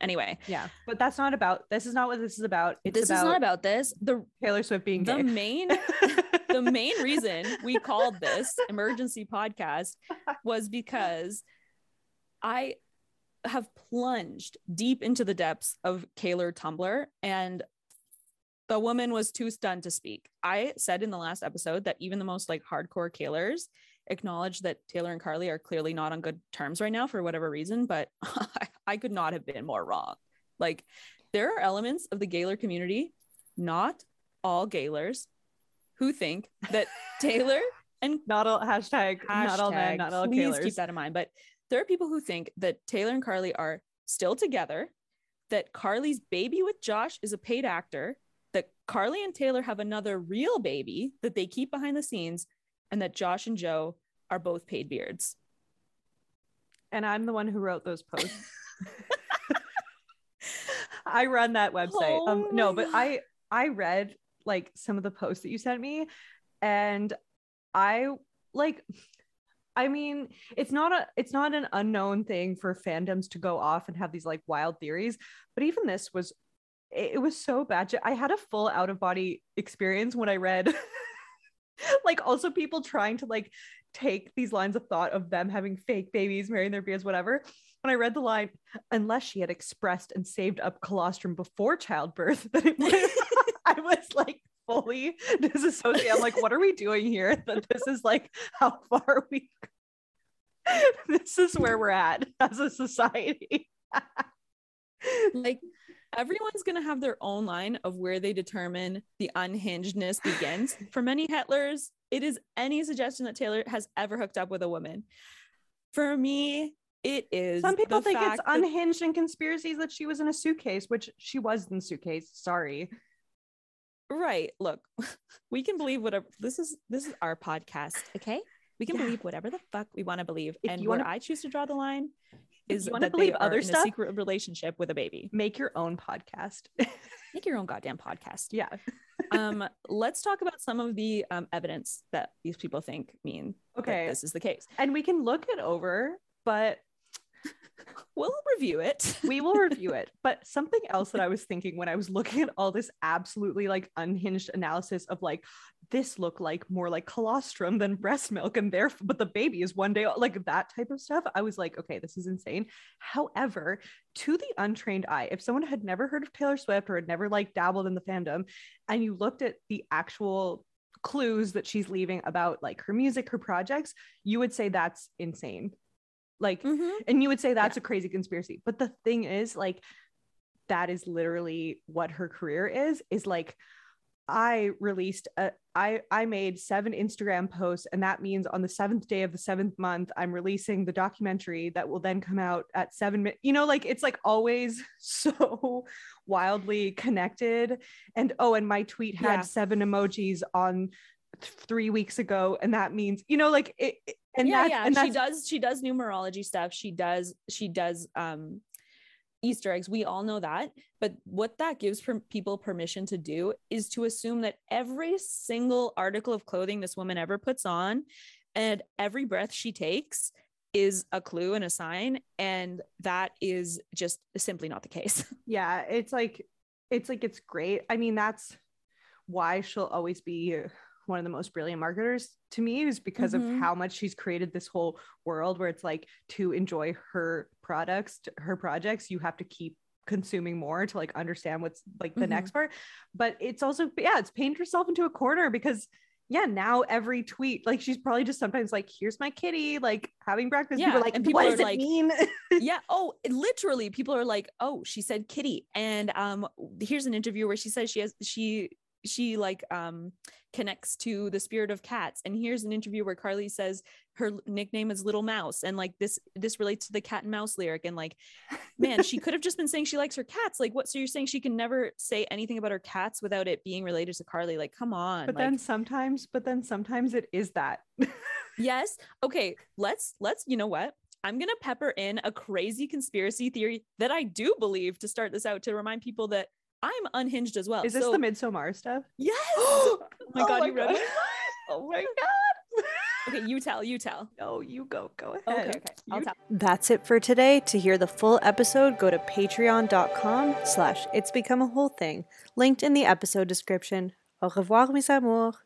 Anyway, Yeah, but that's not about. This is not what this is about. It's this about is not about this. The Taylor Swift being the gay. main the main reason we called this emergency podcast was because I have plunged deep into the depths of Kaylor Tumblr and the woman was too stunned to speak. I said in the last episode that even the most like hardcore Kaylors acknowledge that Taylor and Karlie are clearly not on good terms right now for whatever reason, but I could not have been more wrong. Like there are elements of the Gaylor community, not all Gaylors, who think that Taylor and not all hashtag, not all men, not all please Kaylors. keep that in mind. But there are people who think that Taylor and Karlie are still together, that Karlie's baby with Josh is a paid actor, that Karlie and Taylor have another real baby that they keep behind the scenes, and that Josh and Joe are both paid beards. and I'm the one who wrote those posts. I run that website. Oh um, no, but I I read like some of the posts that you sent me, and I like. I mean, it's not a it's not an unknown thing for fandoms to go off and have these like wild theories, but even this was it, it was so bad. I had a full out of body experience when I read like also people trying to like take these lines of thought of them having fake babies, marrying their beards, whatever. When I read the line, unless she had expressed and saved up colostrum before childbirth, that it was, I was like fully disassociated. I'm like, what are we doing here? That this is like how far we this is where we're at as a society. Like everyone's going to have their own line of where they determine the unhingedness begins. For many Hetlers, it is any suggestion that Taylor has ever hooked up with a woman. For me, it is Some people think it's fact that- unhinged and conspiracies that she was in a suitcase, which she was in suitcase. Sorry. right look we can believe whatever this is this is our podcast okay we can Yeah. believe whatever the fuck we want to believe If and you where wanna- i choose to draw the line is you wanna that believe other stuff? a secret relationship with a baby Make your own podcast. make your own goddamn podcast yeah. Um let's talk about some of the um, evidence that these people think mean that Okay. this is the case And we can look it over, but we'll review it we will review it. But something else that I was thinking when I was looking at all this absolutely like unhinged analysis of like this look like more like colostrum than breast milk, and therefore, but the baby is one day like that type of stuff. I was like, okay, this is insane. However, to the untrained eye, if someone had never heard of Taylor Swift or had never like dabbled in the fandom, and you looked at the actual clues that she's leaving about like her music, her projects, you would say that's insane. Like Mhm. and you would say that's a crazy conspiracy but the thing is like that is literally what her career is is like i released a i i made seven instagram posts and that means on the seventh day of the seventh month i'm releasing the documentary that will then come out at seven you know like it's like always so wildly connected and oh and my tweet had Yeah. seven emojis on th- three weeks ago and that means you know like it, it- and yeah yeah. and she does she does numerology stuff. She does she does um easter eggs. We all know that. But what that gives per- people permission to do is to assume that every single article of clothing this woman ever puts on and every breath she takes is a clue and a sign. And that is just simply not the case. Yeah it's like it's like it's great. I mean that's why she'll always be one of the most brilliant marketers to me is because Mhm. of how much she's created this whole world where it's like to enjoy her products her projects you have to keep consuming more to like understand what's like the Mhm. next part but it's also yeah it's painted herself into a corner because yeah now every tweet like she's probably just sometimes like here's my kitty like having breakfast people Yeah, are like and people what are does it like- mean yeah oh literally people are like oh she said kitty and um here's an interview where she says she has she she like um connects to the spirit of cats and here's an interview where karlie says her nickname is little mouse and like this this relates to the cat and mouse lyric and like man she could have just been saying she likes her cats like what so you're saying she can never say anything about her cats without it being related to karlie like come on but like, then sometimes but then sometimes it is that Yes. Okay. Let's let's you know what? I'm gonna pepper in a crazy conspiracy theory that I do believe to start this out to remind people that I'm unhinged as well. Is this So- the Midsommar stuff? Yes. oh my oh my god, you read it? Oh my god. Okay, you tell, you tell. No, you go. Go ahead. Okay, okay. I'll You- tell. That's it for today. To hear the full episode, go to patreon.com slash it's become a whole thing, linked in the episode description. Au revoir, mes amours.